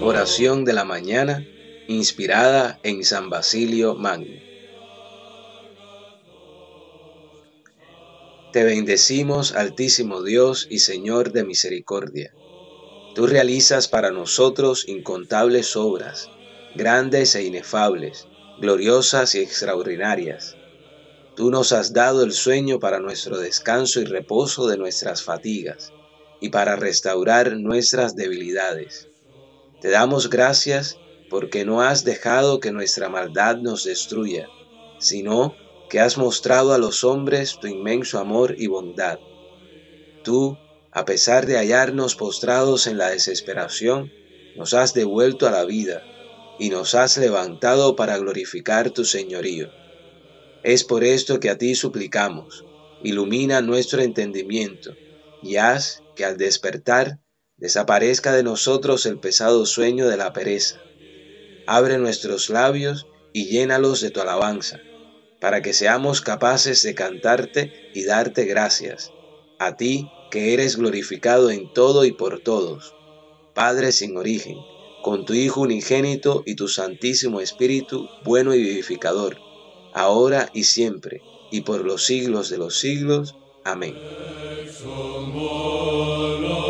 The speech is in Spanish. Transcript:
Oración de la mañana inspirada en San Basilio Magno. Te bendecimos, Altísimo Dios y Señor de misericordia. Tú realizas para nosotros incontables obras, grandes e inefables, gloriosas y extraordinarias. Tú nos has dado el sueño para nuestro descanso y reposo de nuestras fatigas, y para restaurar nuestras debilidades. Te damos gracias porque no has dejado que nuestra maldad nos destruya, sino que has mostrado a los hombres tu inmenso amor y bondad. Tú, a pesar de hallarnos postrados en la desesperación, nos has devuelto a la vida y nos has levantado para glorificar tu señorío. Es por esto que a ti suplicamos, ilumina nuestro entendimiento y haz que al despertar desaparezca de nosotros el pesado sueño de la pereza. Abre nuestros labios y llénalos de tu alabanza para que seamos capaces de cantarte y darte gracias, a ti que eres glorificado en todo y por todos, Padre sin origen, con tu Hijo unigénito y tu Santísimo Espíritu, bueno y vivificador, ahora y siempre, y por los siglos de los siglos. Amén. Sommola